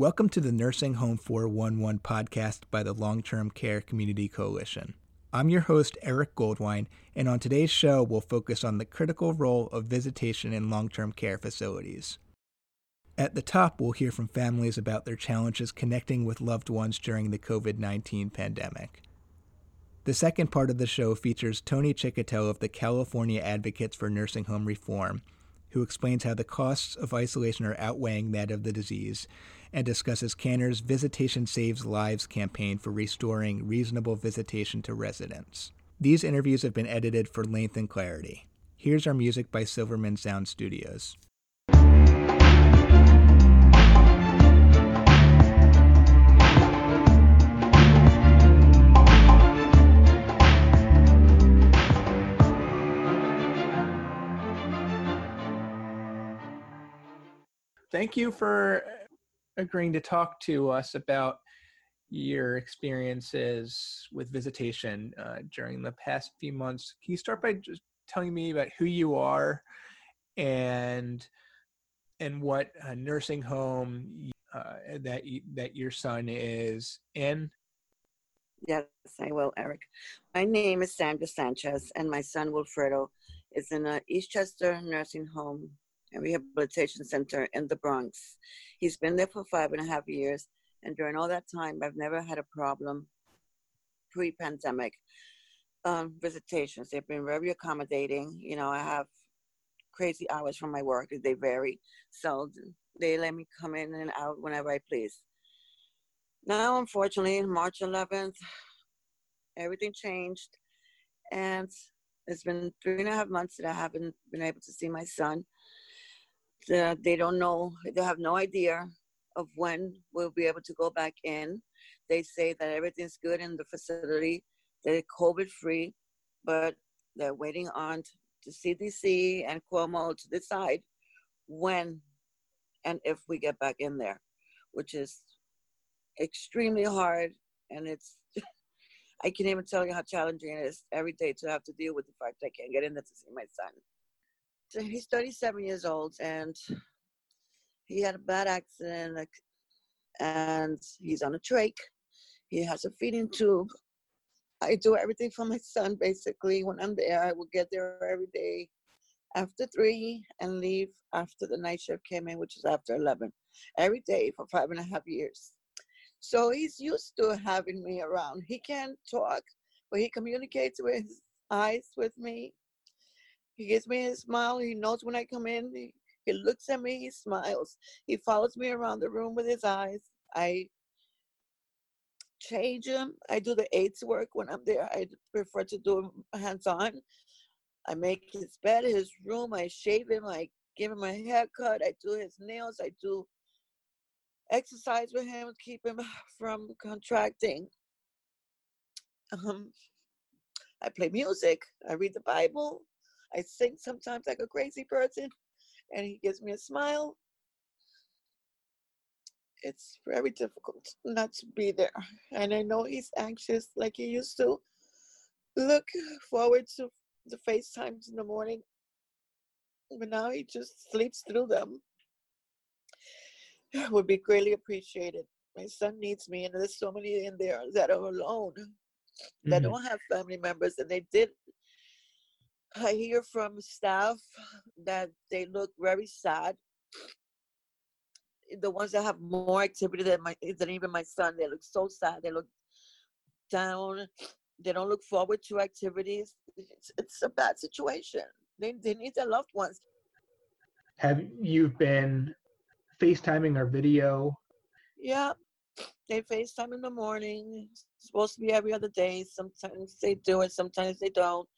Welcome to the Nursing Home 411 podcast by the Long Term Care Community Coalition. I'm your host, Eric Goldwein, and on today's show, we'll focus on the critical role of visitation in long term care facilities. At the top, we'll hear from families about their challenges connecting with loved ones during the COVID 19 pandemic. The second part of the show features Tony Chicotel of the California Advocates for Nursing Home Reform, who explains how the costs of isolation are outweighing that of the disease and discusses CANHR's Visitation Saves Lives campaign for restoring reasonable visitation to residents. These interviews have been edited for length and clarity. Here's our music by Silverman Sound Studios. Thank you for agreeing to talk to us about your experiences with visitation uh, during the past few months. Can you start by just telling me about who you are and and what uh, nursing home uh, that you, that your son is in? Yes, I will, Eric. My name is Sandra Sanchez, and my son Wilfredo is in a Eastchester nursing home and Rehabilitation Center in the Bronx. He's been there for five and a half years, and during all that time, I've never had a problem pre pandemic. Um, visitations, they've been very accommodating. You know, I have crazy hours from my work, they vary. So they let me come in and out whenever I please. Now, unfortunately, March 11th, everything changed, and it's been three and a half months that I haven't been able to see my son uh, they don't know, they have no idea of when we'll be able to go back in. They say that everything's good in the facility, they're COVID free, but they're waiting on the CDC and Cuomo to decide when and if we get back in there, which is extremely hard. And it's, I can't even tell you how challenging it is every day to have to deal with the fact I can't get in there to see my son he's 37 years old and he had a bad accident and he's on a trach. He has a feeding tube. I do everything for my son basically. When I'm there, I will get there every day after three and leave after the night shift came in, which is after 11, every day for five and a half years. So he's used to having me around. He can't talk, but he communicates with his eyes with me he gives me a smile. He knows when I come in. He, he looks at me. He smiles. He follows me around the room with his eyes. I change him. I do the aids work when I'm there. I prefer to do hands on. I make his bed, his room. I shave him. I give him a haircut. I do his nails. I do exercise with him, keep him from contracting. Um, I play music. I read the Bible. I sing sometimes like a crazy person, and he gives me a smile. It's very difficult not to be there. And I know he's anxious like he used to. Look forward to the FaceTimes in the morning. But now he just sleeps through them. It Would be greatly appreciated. My son needs me, and there's so many in there that are alone, mm-hmm. that don't have family members, and they did I hear from staff that they look very sad. The ones that have more activity than my than even my son, they look so sad. They look down. They don't look forward to activities. It's, it's a bad situation. They they need their loved ones. Have you been FaceTiming or video? Yeah, they FaceTime in the morning. It's supposed to be every other day. Sometimes they do it, sometimes they don't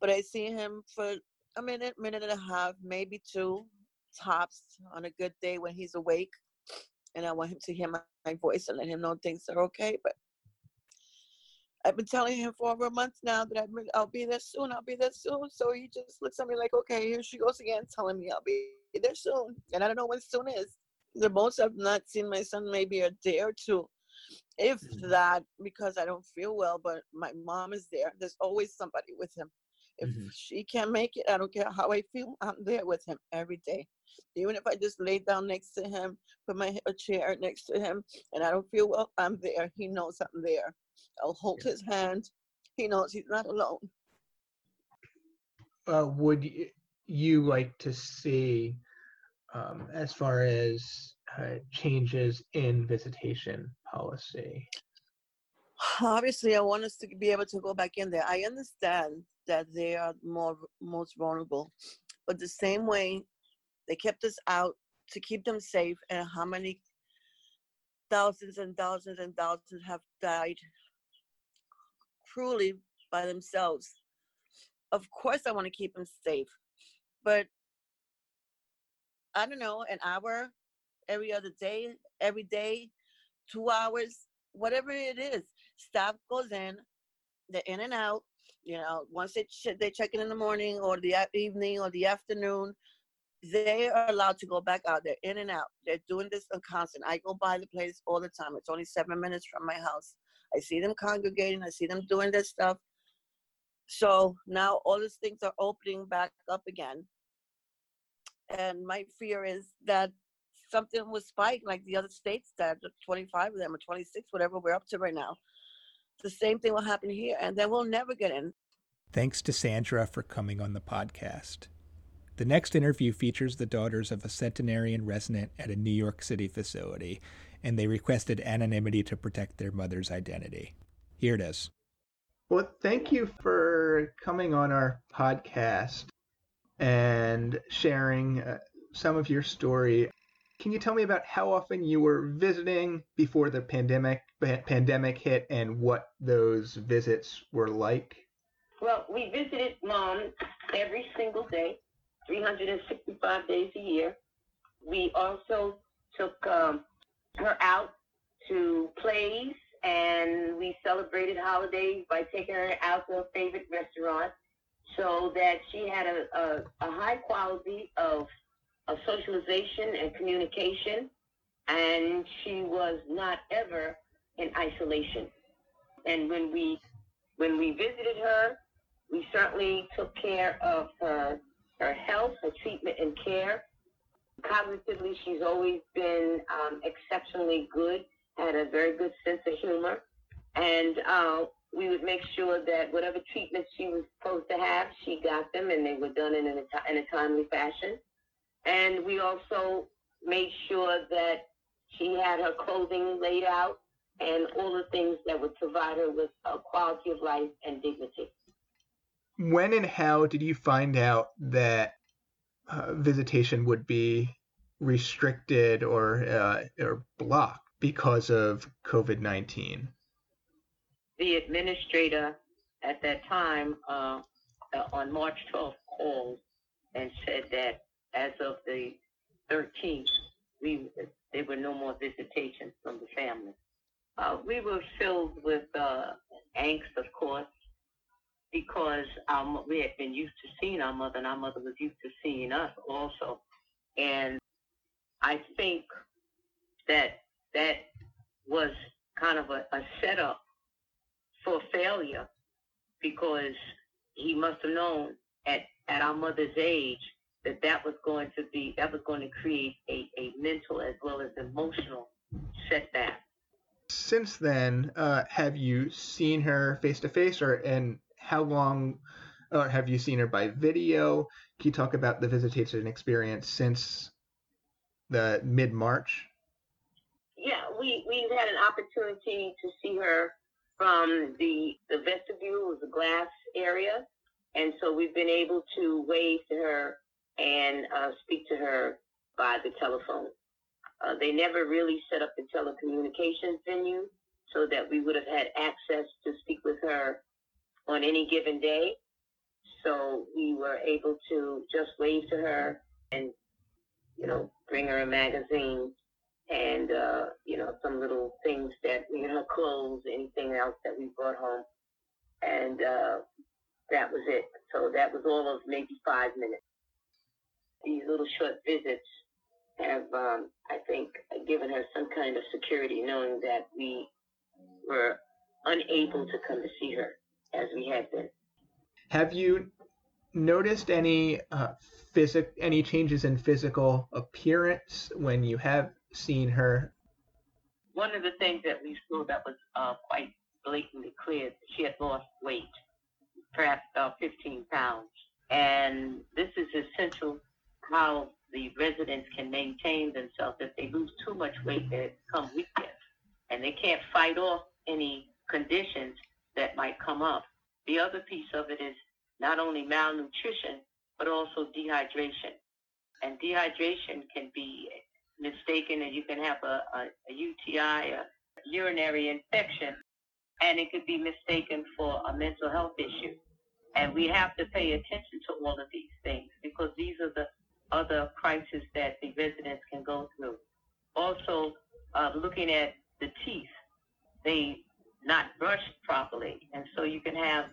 but I see him for a minute, minute and a half, maybe two tops on a good day when he's awake. And I want him to hear my, my voice and let him know things are okay. But I've been telling him for over a month now that I'm, I'll be there soon. I'll be there soon. So he just looks at me like, okay, here she goes again, telling me I'll be there soon. And I don't know when soon is. The most I've not seen my son maybe a day or two, if mm-hmm. that, because I don't feel well. But my mom is there. There's always somebody with him If mm-hmm. she can't make it, I don't care how I feel. I'm there with him every day. Even if I just lay down next to him, put my a chair next to him, and I don't feel well, I'm there. He knows I'm there. I'll hold his hand. He knows he's not alone. Uh, would you like to see, um, as far as uh, changes in visitation policy? Obviously, I want us to be able to go back in there. I understand that they are more most vulnerable, but the same way they kept us out to keep them safe, and how many thousands and thousands and thousands have died cruelly by themselves. Of course, I want to keep them safe, but I don't know, an hour every other day, every day, two hours, whatever it is. Staff goes in, they're in and out. You know, once they ch- they check in in the morning or the evening or the afternoon, they are allowed to go back out. They're in and out. They're doing this on constant. I go by the place all the time. It's only seven minutes from my house. I see them congregating. I see them doing their stuff. So now all these things are opening back up again. And my fear is that something will spike like the other states that 25 of them or 26, whatever we're up to right now. The same thing will happen here, and then we'll never get in. Thanks to Sandra for coming on the podcast. The next interview features the daughters of a centenarian resident at a New York City facility, and they requested anonymity to protect their mother's identity. Here it is. Well, thank you for coming on our podcast and sharing uh, some of your story. Can you tell me about how often you were visiting before the pandemic pandemic hit and what those visits were like? Well, we visited mom every single day, 365 days a year. We also took um, her out to plays and we celebrated holidays by taking her out to her favorite restaurant so that she had a, a, a high quality of of socialization and communication, and she was not ever in isolation. And when we when we visited her, we certainly took care of her her health, her treatment and care. Cognitively, she's always been um, exceptionally good, had a very good sense of humor, and uh, we would make sure that whatever treatments she was supposed to have, she got them, and they were done in a, in a timely fashion. And we also made sure that she had her clothing laid out and all the things that would provide her with a quality of life and dignity. When and how did you find out that uh, visitation would be restricted or uh, or blocked because of COVID nineteen? The administrator at that time uh, uh on March 12th called and said that as of the 13th, we there were no more visitations from the family. Uh, we were filled with uh, angst, of course, because we had been used to seeing our mother, and our mother was used to seeing us also. And I think that that was kind of a, a setup for failure because he must have known at, at our mother's age that that was going to be that was going to create a, a mental as well as emotional setback. Since then, uh, have you seen her face to face, or and how long, or have you seen her by video? Can you talk about the visitation experience since the mid March? Yeah, we we've had an opportunity to see her from the the vestibule, was a glass area, and so we've been able to wave to her and uh, speak to her by the telephone. Uh, they never really set up the telecommunications venue so that we would have had access to speak with her on any given day. So we were able to just wave to her and, you know, bring her a magazine and, uh, you know, some little things that, you know, clothes, anything else that we brought home. And uh, that was it. So that was all of maybe five minutes these little short visits have, um, I think, given her some kind of security, knowing that we were unable to come to see her as we had been. Have you noticed any uh, physic any changes in physical appearance when you have seen her? One of the things that we saw that was uh, quite blatantly clear, she had lost weight, perhaps about 15 pounds. And this is essential how the residents can maintain themselves. If they lose too much weight, they become weakness. And they can't fight off any conditions that might come up. The other piece of it is not only malnutrition, but also dehydration. And dehydration can be mistaken and you can have a, a, a UTI, a urinary infection, and it could be mistaken for a mental health issue. And we have to pay attention to all of these things because these are the other crises that the residents can go through. Also, uh, looking at the teeth, they not brushed properly, and so you can have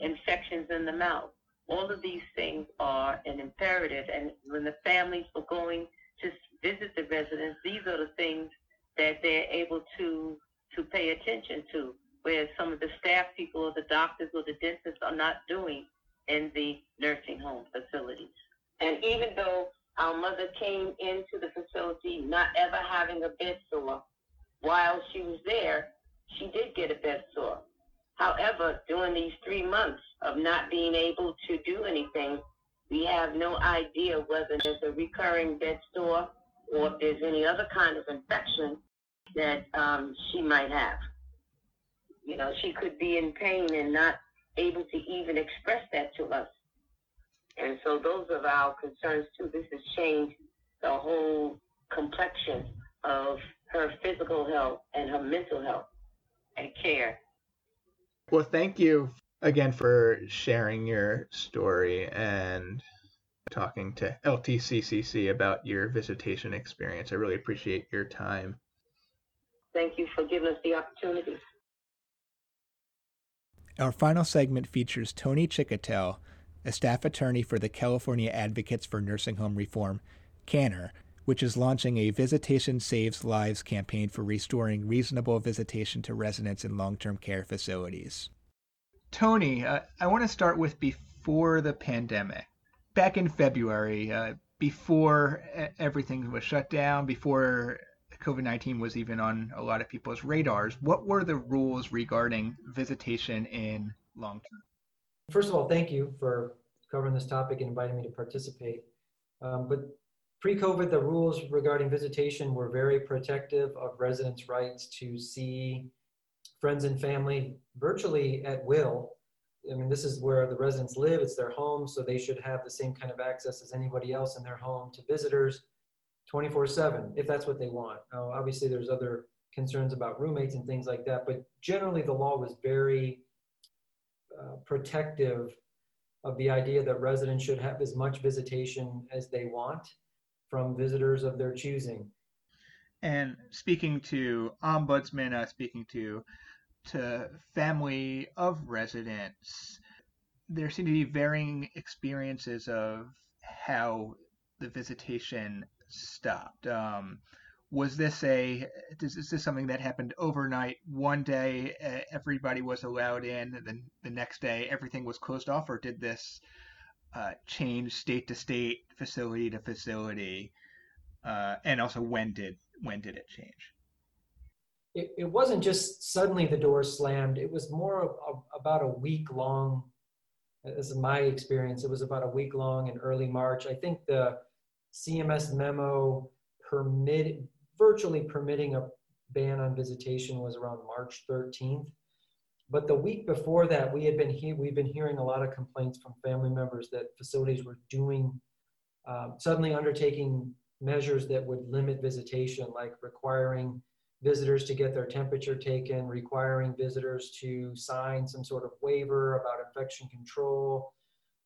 infections in the mouth. All of these things are an imperative, and when the families are going to visit the residents, these are the things that they're able to to pay attention to, where some of the staff people or the doctors or the dentists are not doing in the nursing home facilities. And even though our mother came into the facility not ever having a bed sore, while she was there, she did get a bed sore. However, during these three months of not being able to do anything, we have no idea whether there's a recurring bed sore or if there's any other kind of infection that um, she might have. You know, she could be in pain and not able to even express that to us. And so those are our concerns too. This has changed the whole complexion of her physical health and her mental health and care. Well, thank you again for sharing your story and talking to LTCCC about your visitation experience. I really appreciate your time. Thank you for giving us the opportunity. Our final segment features Tony Chicotel, a staff attorney for the California Advocates for Nursing Home Reform, CANHR, which is launching a Visitation Saves Lives campaign for restoring reasonable visitation to residents in long term care facilities. Tony, uh, I want to start with before the pandemic. Back in February, uh, before everything was shut down, before COVID 19 was even on a lot of people's radars, what were the rules regarding visitation in long term? First of all, thank you for covering this topic and inviting me to participate. Um, but Pre-COVID, the rules regarding visitation were very protective of residents' rights to see friends and family virtually at will. I mean, this is where the residents live, it's their home, so they should have the same kind of access as anybody else in their home to visitors 24 7, if that's what they want. Now, obviously, there's other concerns about roommates and things like that, but generally, the law was very uh, protective of the idea that residents should have as much visitation as they want from visitors of their choosing. And speaking to ombudsman, uh, speaking to to family of residents, there seem to be varying experiences of how the visitation stopped. Um, was this a is this something that happened overnight? One day everybody was allowed in, and then the next day everything was closed off, or did this uh, change state to state, facility to facility, uh, and also when did when did it change? It, it wasn't just suddenly the door slammed. It was more of, of, about a week long. This is my experience. It was about a week long in early March. I think the CMS memo permitted virtually permitting a ban on visitation was around March 13th. But the week before that, we had been he- we've been hearing a lot of complaints from family members that facilities were doing um, suddenly undertaking measures that would limit visitation, like requiring visitors to get their temperature taken, requiring visitors to sign some sort of waiver about infection control.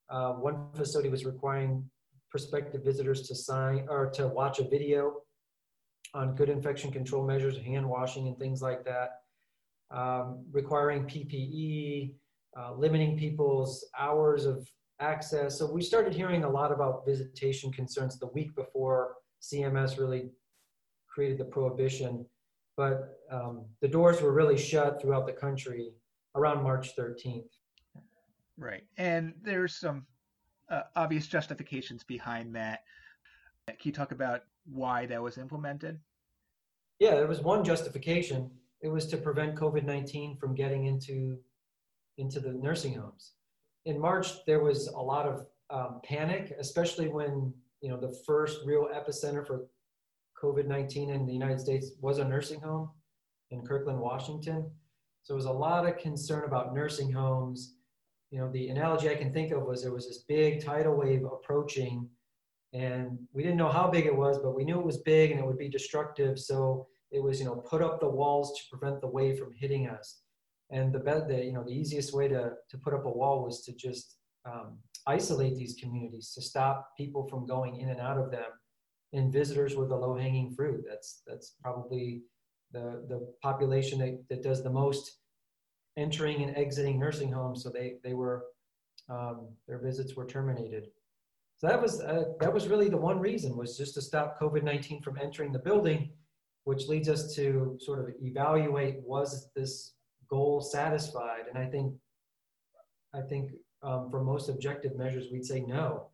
Uh, one facility was requiring prospective visitors to sign or to watch a video on good infection control measures, hand washing, and things like that um, requiring PPE, uh, limiting people's hours of access. So we started hearing a lot about visitation concerns the week before CMS really created the prohibition. But um, the doors were really shut throughout the country around March 13th. Right. And there's some uh, obvious justifications behind that. Can you talk about why that was implemented? Yeah, there was one justification. It was to prevent COVID 19 from getting into, into the nursing homes. In March, there was a lot of um, panic, especially when you know the first real epicenter for COVID-19 in the United States was a nursing home in Kirkland, Washington. So there was a lot of concern about nursing homes. You know, the analogy I can think of was there was this big tidal wave approaching, and we didn't know how big it was, but we knew it was big and it would be destructive. So it was, you know, put up the walls to prevent the wave from hitting us. And the, bed, the you know, the easiest way to, to put up a wall was to just um, isolate these communities to stop people from going in and out of them and visitors were the low-hanging fruit that's that's probably the the population that, that does the most entering and exiting nursing homes so they they were um, their visits were terminated so that was uh, that was really the one reason was just to stop covid-19 from entering the building which leads us to sort of evaluate was this goal satisfied and i think i think um, for most objective measures, we'd say no.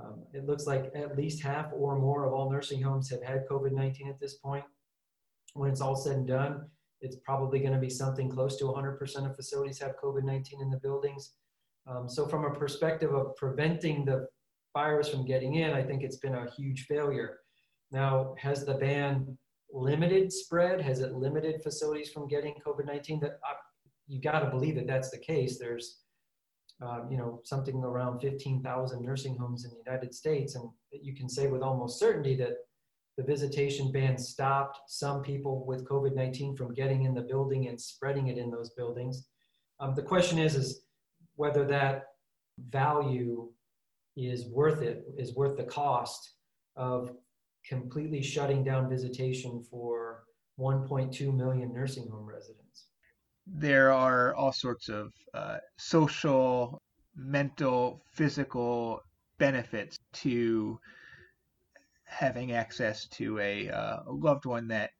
Um, it looks like at least half or more of all nursing homes have had COVID 19 at this point. When it's all said and done, it's probably going to be something close to 100% of facilities have COVID 19 in the buildings. Um, so, from a perspective of preventing the virus from getting in, I think it's been a huge failure. Now, has the ban limited spread? Has it limited facilities from getting COVID 19? That uh, you got to believe that that's the case. There's um, you know, something around 15,000 nursing homes in the United States. And you can say with almost certainty that the visitation ban stopped some people with COVID-19 from getting in the building and spreading it in those buildings. Um, the question is, is whether that value is worth it, is worth the cost of completely shutting down visitation for 1.2 million nursing home residents. There are all sorts of uh, social, mental, physical benefits to having access to a, uh, loved one that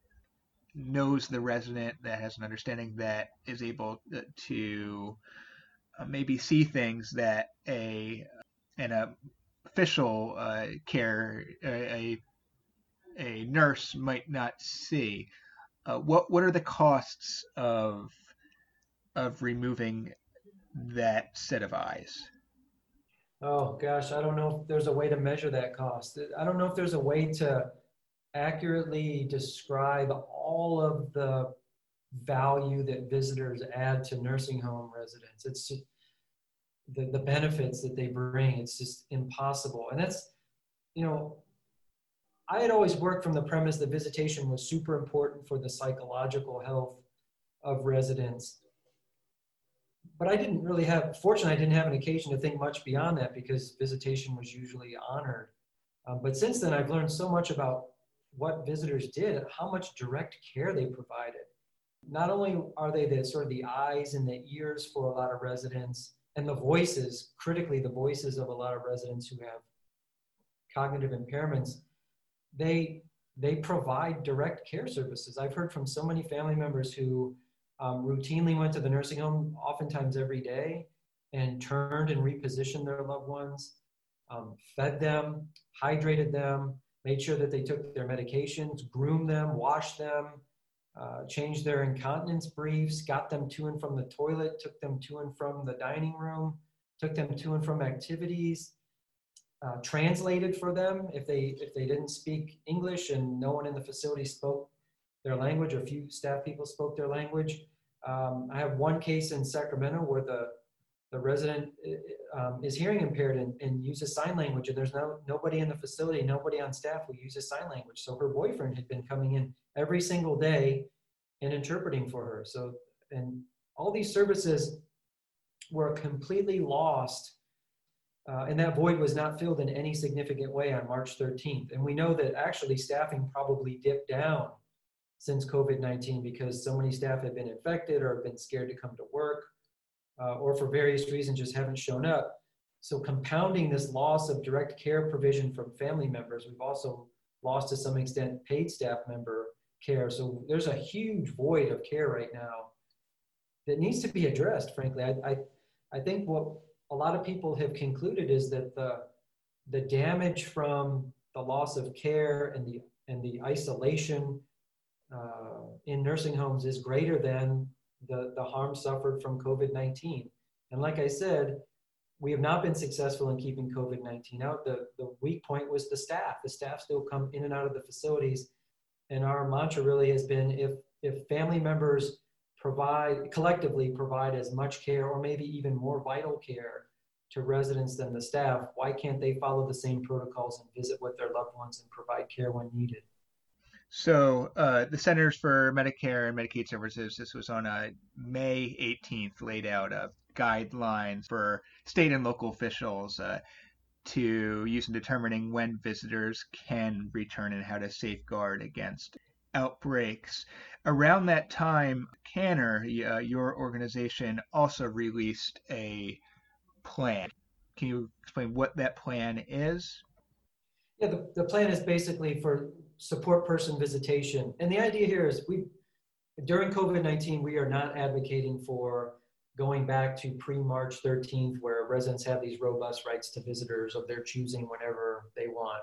knows the resident, that has an understanding, that is able to uh, maybe see things that a an uh, official uh, care a a nurse might not see. Uh, what what are the costs of of removing that set of eyes? Oh gosh, I don't know if there's a way to measure that cost. I don't know if there's a way to accurately describe all of the value that visitors add to nursing home residents. It's the, the benefits that they bring. It's just impossible. And that's, you know, I had always worked from the premise that visitation was super important for the psychological health of residents but I didn't really have, fortunately, I didn't have an occasion to think much beyond that because visitation was usually honored. Um, but since then, I've learned so much about what visitors did, how much direct care they provided. Not only are they the sort of the eyes and the ears for a lot of residents, and the voices, critically the voices of a lot of residents who have cognitive impairments, they they provide direct care services. I've heard from so many family members who um, routinely went to the nursing home, oftentimes every day, and turned and repositioned their loved ones, um, fed them, hydrated them, made sure that they took their medications, groomed them, washed them, uh, changed their incontinence briefs, got them to and from the toilet, took them to and from the dining room, took them to and from activities, uh, translated for them if they if they didn't speak English and no one in the facility spoke their language or few staff people spoke their language. Um, I have one case in Sacramento where the the resident um, is hearing impaired and, and, uses sign language and there's no nobody in the facility nobody on staff who uses sign language. So her boyfriend had been coming in every single day and interpreting for her. So and all these services were completely lost uh, and that void was not filled in any significant way on march 13th and we know that actually staffing probably dipped down since COVID 19 because so many staff have been infected or have been scared to come to work uh, or for various reasons just haven't shown up. So, compounding this loss of direct care provision from family members, we've also lost to some extent paid staff member care. So, there's a huge void of care right now that needs to be addressed, frankly. I, I, I think what a lot of people have concluded is that the the damage from the loss of care and the and the isolation uh, in nursing homes is greater than the, the harm suffered from COVID-19. And like I said, we have not been successful in keeping COVID-19 out. The, the weak point was the staff. The staff still come in and out of the facilities. And our mantra really has been if, if family members provide, collectively provide as much care or maybe even more vital care to residents than the staff, why can't they follow the same protocols and visit with their loved ones and provide care when needed? So uh, the Centers for Medicare and Medicaid Services, this was on a May 18th, laid out uh, guidelines for state and local officials uh, to use in determining when visitors can return and how to safeguard against outbreaks. Around that time, CANHR, uh, your organization, also released a plan. Can you explain what that plan is? Yeah, the, the plan is basically for support person visitation. And the idea here is we, during COVID-19, we are not advocating for going back to pre-March 13th, where residents have these robust rights to visitors of their choosing whenever they want.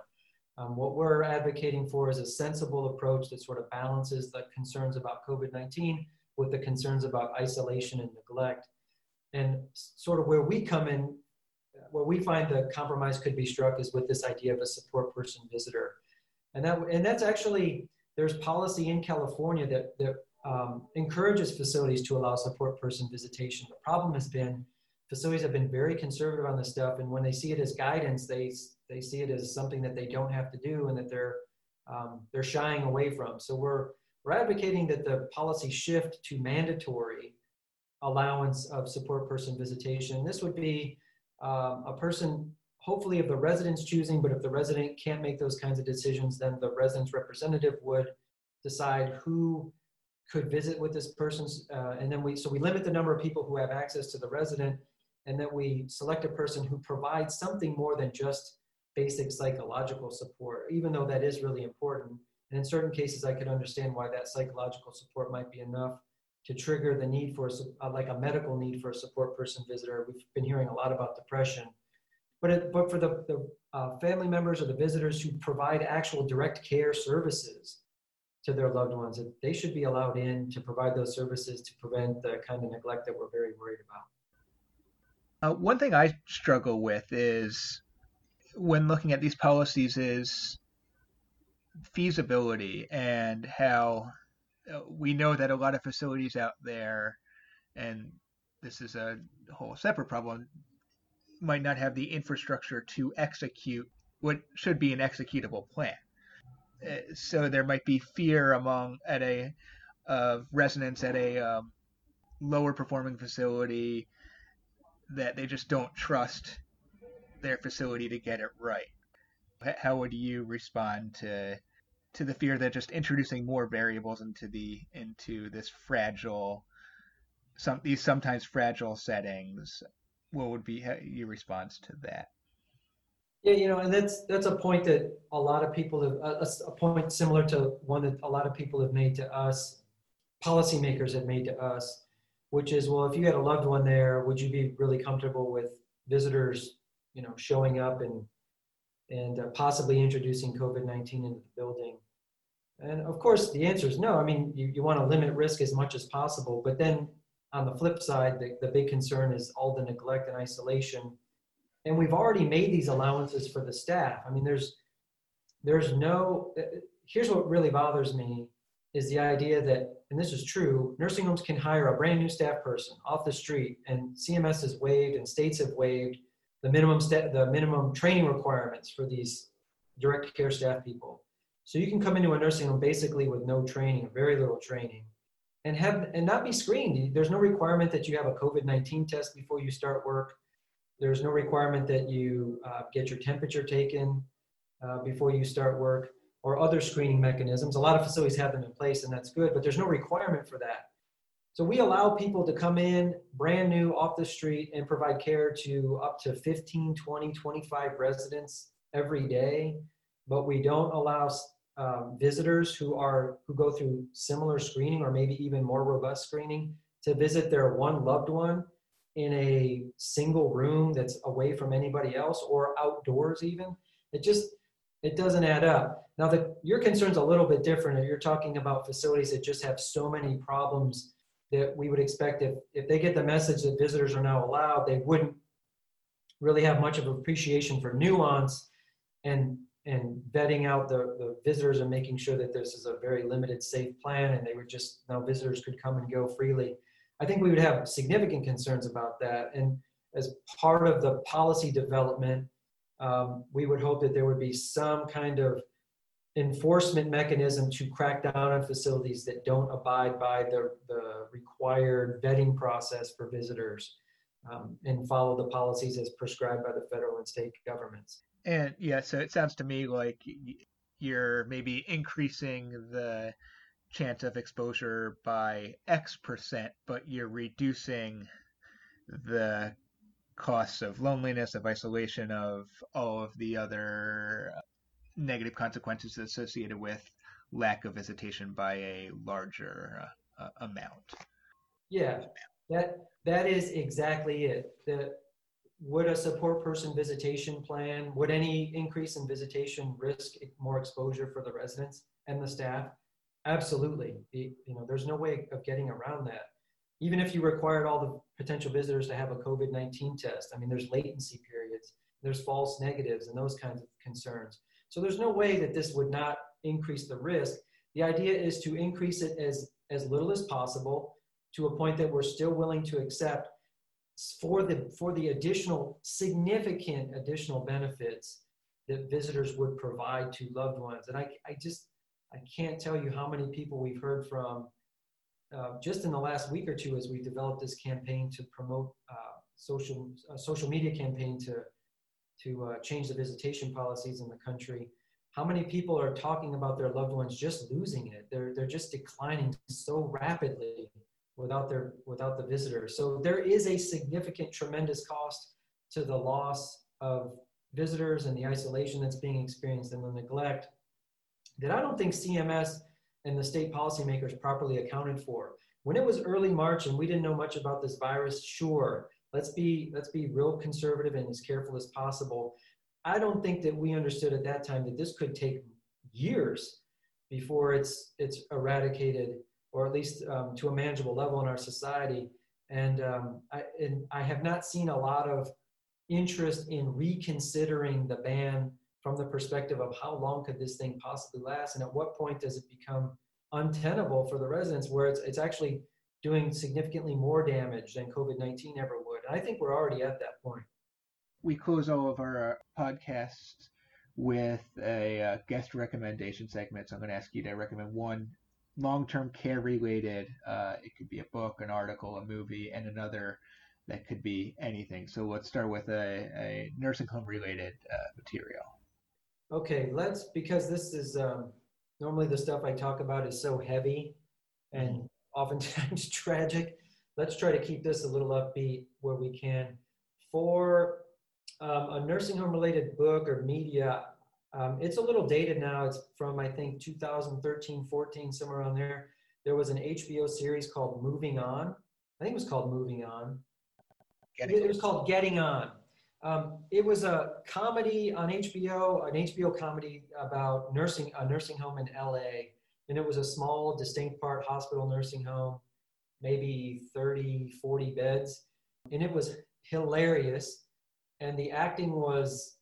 Um, what we're advocating for is a sensible approach that sort of balances the concerns about COVID-19 with the concerns about isolation and neglect. And sort of where we come in, where we find the compromise could be struck is with this idea of a support person visitor. And that and that's actually there's policy in California that that um, encourages facilities to allow support person visitation. The problem has been facilities have been very conservative on this stuff, and when they see it as guidance, they they see it as something that they don't have to do and that they're um, they're shying away from. So we're we're advocating that the policy shift to mandatory allowance of support person visitation. This would be um, a person hopefully of the resident's choosing, but if the resident can't make those kinds of decisions, then the resident's representative would decide who could visit with this person. uh, and then we, so we limit the number of people who have access to the resident, and then we select a person who provides something more than just basic psychological support, even though that is really important. And in certain cases, I could understand why that psychological support might be enough to trigger the need for, a, like a medical need for a support person visitor. We've been hearing a lot about depression but, it, but for the, the uh, family members or the visitors who provide actual direct care services to their loved ones, they should be allowed in to provide those services to prevent the kind of neglect that we're very worried about. Uh, one thing I struggle with is when looking at these policies is feasibility and how uh, we know that a lot of facilities out there, and this is a whole separate problem, might not have the infrastructure to execute what should be an executable plan. Uh, so there might be fear among at a of residents at a um, lower performing facility that they just don't trust their facility to get it right. How would you respond to to the fear that just introducing more variables into the into this fragile some these sometimes fragile settings what would be your response to that? Yeah, you know, and that's that's a point that a lot of people have a, a point similar to one that a lot of people have made to us, policymakers have made to us, which is well, if you had a loved one there, would you be really comfortable with visitors, you know, showing up and and uh, possibly introducing COVID nineteen into the building? And of course, the answer is no. I mean, you, you want to limit risk as much as possible, but then on the flip side, the, the big concern is all the neglect and isolation. And we've already made these allowances for the staff. I mean, there's there's no uh, here's what really bothers me is the idea that, and this is true, nursing homes can hire a brand new staff person off the street, and CMS has waived and states have waived the minimum sta- the minimum training requirements for these direct care staff people. So you can come into a nursing home basically with no training, very little training, and have and not be screened. There's no requirement that you have a COVID-19 test before you start work. There's no requirement that you uh, get your temperature taken uh, before you start work or other screening mechanisms. A lot of facilities have them in place and that's good, but there's no requirement for that. So we allow people to come in brand new off the street and provide care to up to 15, 20, 25 residents every day, but we don't allow um, visitors who are who go through similar screening or maybe even more robust screening to visit their one loved one in a single room that's away from anybody else or outdoors even. It just it doesn't add up. Now the your concern's a little bit different. You're talking about facilities that just have so many problems that we would expect if if they get the message that visitors are now allowed, they wouldn't really have much of appreciation for nuance and and vetting out the, the visitors and making sure that this is a very limited safe plan and they would just now visitors could come and go freely I think we would have significant concerns about that. And as part of the policy development, um, we would hope that there would be some kind of enforcement mechanism to crack down on facilities that don't abide by the, the required vetting process for visitors um, and follow the policies as prescribed by the federal and state governments. And yeah, so it sounds to me like you're maybe increasing the chance of exposure by X percent, but you're reducing the costs of loneliness, of isolation, of all of the other negative consequences associated with lack of visitation by a larger uh, amount. Yeah, that that is exactly it. The, would a support person visitation plan, would any increase in visitation risk more exposure for the residents and the staff? Absolutely. you know, there's no way of getting around that. Even if you required all the potential visitors to have a COVID 19 test, I mean, there's latency periods, there's false negatives, and those kinds of concerns. So there's no way that this would not increase the risk. The idea is to increase it as, as little as possible to a point that we're still willing to accept for the, for the additional, significant additional benefits that visitors would provide to loved ones. And I, I just, I can't tell you how many people we've heard from uh, just in the last week or two as we developed this campaign to promote uh, social uh, social media campaign to to uh, change the visitation policies in the country. How many people are talking about their loved ones just losing it? They're they're just declining so rapidly without their without the visitors. So there is a significant, tremendous cost to the loss of visitors and the isolation that's being experienced and the neglect that I don't think CMS and the state policymakers properly accounted for. When it was early March and we didn't know much about this virus, sure, let's be let's be real conservative and as careful as possible. I don't think that we understood at that time that this could take years before it's it's eradicated or at least um, to a manageable level in our society. And, um, I, and I have not seen a lot of interest in reconsidering the ban from the perspective of how long could this thing possibly last and at what point does it become untenable for the residents where it's, it's actually doing significantly more damage than covid-19 ever would? And i think we're already at that point. We close all of our uh, podcasts with a uh, guest recommendation segment. So i'm going to ask you to recommend one long-term care related uh, it could be a book an article a movie and another that could be anything so let's start with a, a nursing home related uh, material Okay, let's, because this is, um, normally the stuff I talk about is so heavy and mm-hmm. oftentimes tragic. Let's try to keep this a little upbeat where we can. For um, a nursing home related book or media, um, it's a little dated now. It's from, I think, 2013, 14, somewhere around there. There was an HBO series called Moving On. I think it was called Moving On. Getting it was called Getting On. Um, it was a comedy on HBO, an HBO comedy about nursing a nursing home in LA, and it was a small, distinct part hospital nursing home, maybe 30, 40 beds, and it was hilarious, and the acting was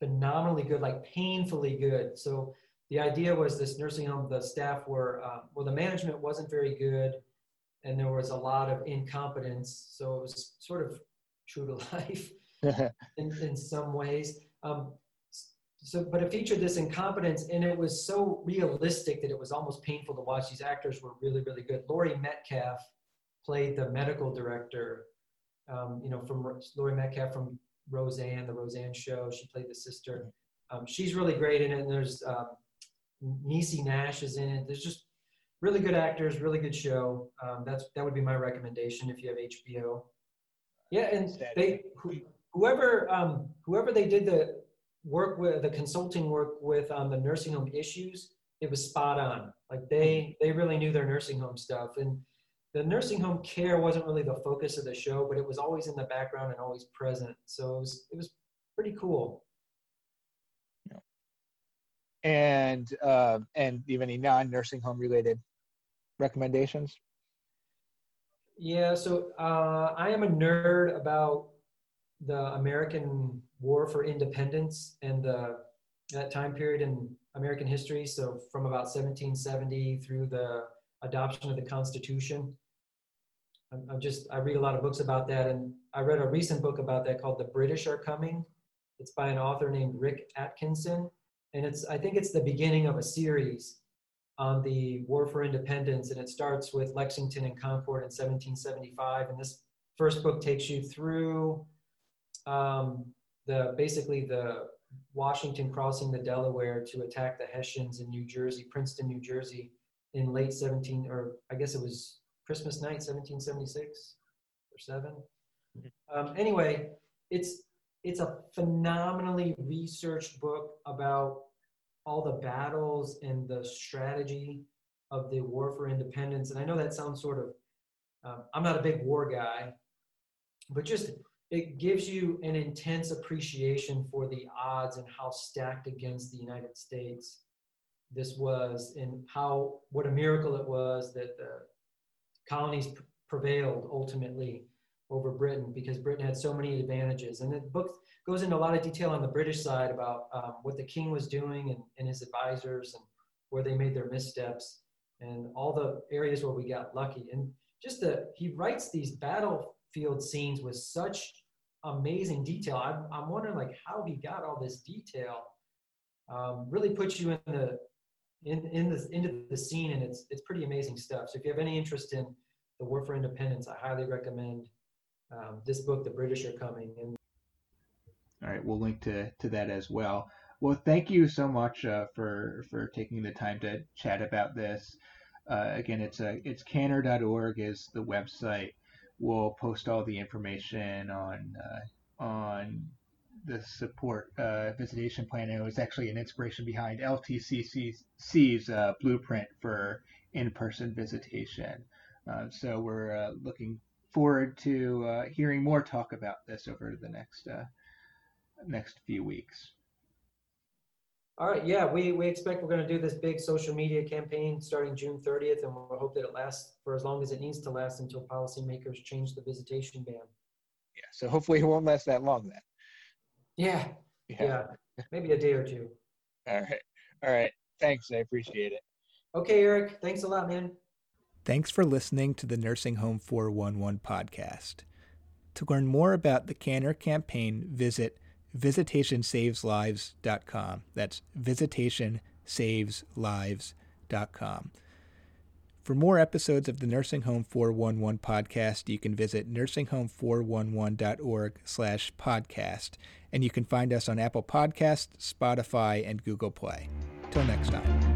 phenomenally good, like painfully good. So the idea was this nursing home, the staff were uh, well, the management wasn't very good, and there was a lot of incompetence. So it was sort of true to life in, in some ways. Um, so, but it featured this incompetence, and it was so realistic that it was almost painful to watch. These actors were really, really good. Laurie Metcalf played the medical director. Um, you know, from Laurie Metcalf from Roseanne, the Roseanne show. She played the sister. Um, she's really great in it. And there's um, Niecy Nash is in it. There's just really good actors, really good show. Um, that's that would be my recommendation if you have HBO. Yeah, and they whoever um, whoever they did the work with the consulting work with on the nursing home issues it was spot on like they they really knew their nursing home stuff and the nursing home care wasn't really the focus of the show, but it was always in the background and always present. So it was it was pretty cool. Yeah. And uh, and do you have any non-nursing home related recommendations? Yeah, so uh, I am a nerd about the American War for Independence and the, that time period in American history. So from about 1770 through the adoption of the Constitution. I'm, just I read a lot of books about that, and I read a recent book about that called "The British Are Coming." It's by an author named Rick Atkinson, and it's I think it's the beginning of a series on the War for Independence, and it starts with Lexington and Concord in 1775. And this first book takes you through um, the basically the Washington crossing the Delaware to attack the Hessians in New Jersey, Princeton, New Jersey, in late 17 or I guess it was Christmas night, 1776 or 7. Mm-hmm. Um, anyway, it's it's a phenomenally researched book about all the battles and the strategy of the war for independence. And I know that sounds sort of, um, I'm not a big war guy, but just it gives you an intense appreciation for the odds and how stacked against the United States this was and how what a miracle it was that the colonies prevailed ultimately over Britain because Britain had so many advantages. And the book goes into a lot of detail on the British side about um, what the king was doing and, and his advisors and where they made their missteps and all the areas where we got lucky. And just the, he writes these battlefield scenes with such amazing detail. I'm, I'm wondering like how he got all this detail. Um, really puts you in the in, in into the scene and it's, it's pretty amazing stuff. So if you have any interest in the War for Independence, I highly recommend um, this book, The British Are Coming. And all right, we'll link to, to that as well. Well, thank you so much uh, for for taking the time to chat about this. Uh, again, it's a it's canhr.org is the website. We'll post all the information on uh, on the support uh, visitation plan. And it was actually an inspiration behind LTCC's uh, blueprint for in-person visitation. Uh, so we're uh, looking forward to uh, hearing more talk about this over the next uh, next few weeks. All right, yeah, we, we expect we're going to do this big social media campaign starting June 30th, and we'll hope that it lasts for as long as it needs to last until policymakers change the visitation ban. Yeah, so hopefully it won't last that long then. Yeah. Yeah. yeah. Maybe a day or two. All right. All right. Thanks. I appreciate it. Okay, Eric. Thanks a lot, man. Thanks for listening to the Nursing Home 411 podcast. To learn more about the CANHR campaign, visit visitationsaveslives.com. That's visitationsaveslives.com. For more episodes of the Nursing Home 411 podcast, you can visit nursinghome411.org slash podcast, and you can find us on Apple Podcasts, Spotify, and Google Play. Till next time.